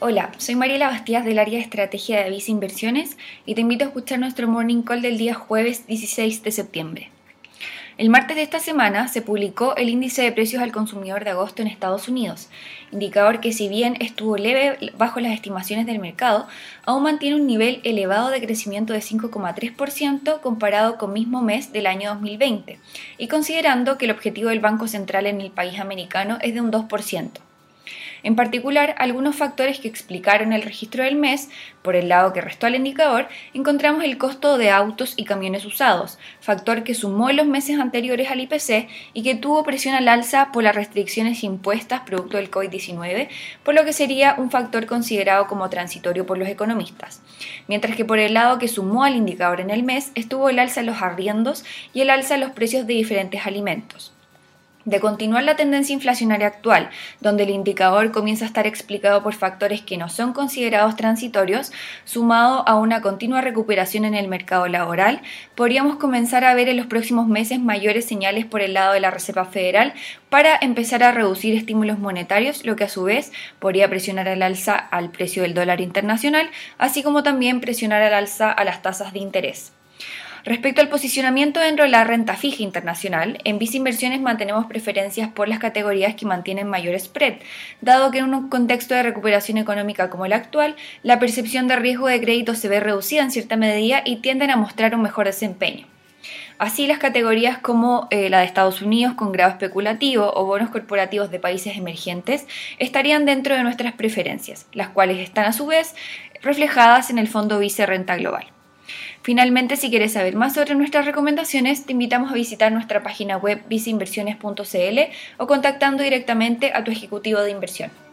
Hola, soy Mariela Bastías del área de estrategia de Visa Inversiones y te invito a escuchar nuestro morning call del día jueves 16 de septiembre. El martes de esta semana se publicó el índice de precios al consumidor de agosto en Estados Unidos, indicador que si bien estuvo leve bajo las estimaciones del mercado, aún mantiene un nivel elevado de crecimiento de 5,3% comparado con mismo mes del año 2020, y considerando que el objetivo del Banco Central en el país americano es de un 2%. En particular, algunos factores que explicaron el registro del mes, por el lado que restó al indicador, encontramos el costo de autos y camiones usados, factor que sumó en los meses anteriores al IPC y que tuvo presión al alza por las restricciones impuestas producto del COVID-19, por lo que sería un factor considerado como transitorio por los economistas. Mientras que por el lado que sumó al indicador en el mes estuvo el alza en los arriendos y el alza en los precios de diferentes alimentos. De continuar la tendencia inflacionaria actual, donde el indicador comienza a estar explicado por factores que no son considerados transitorios, sumado a una continua recuperación en el mercado laboral, podríamos comenzar a ver en los próximos meses mayores señales por el lado de la Reserva Federal para empezar a reducir estímulos monetarios, lo que a su vez podría presionar al alza al precio del dólar internacional, así como también presionar al alza a las tasas de interés. Respecto al posicionamiento dentro de la renta fija internacional, en Visa Inversiones mantenemos preferencias por las categorías que mantienen mayor spread, dado que en un contexto de recuperación económica como el actual, la percepción de riesgo de crédito se ve reducida en cierta medida y tienden a mostrar un mejor desempeño. Así, las categorías como eh, la de Estados Unidos con grado especulativo o bonos corporativos de países emergentes estarían dentro de nuestras preferencias, las cuales están a su vez reflejadas en el fondo Vice Renta Global. Finalmente, si quieres saber más sobre nuestras recomendaciones, te invitamos a visitar nuestra página web viceinversiones.cl o contactando directamente a tu ejecutivo de inversión.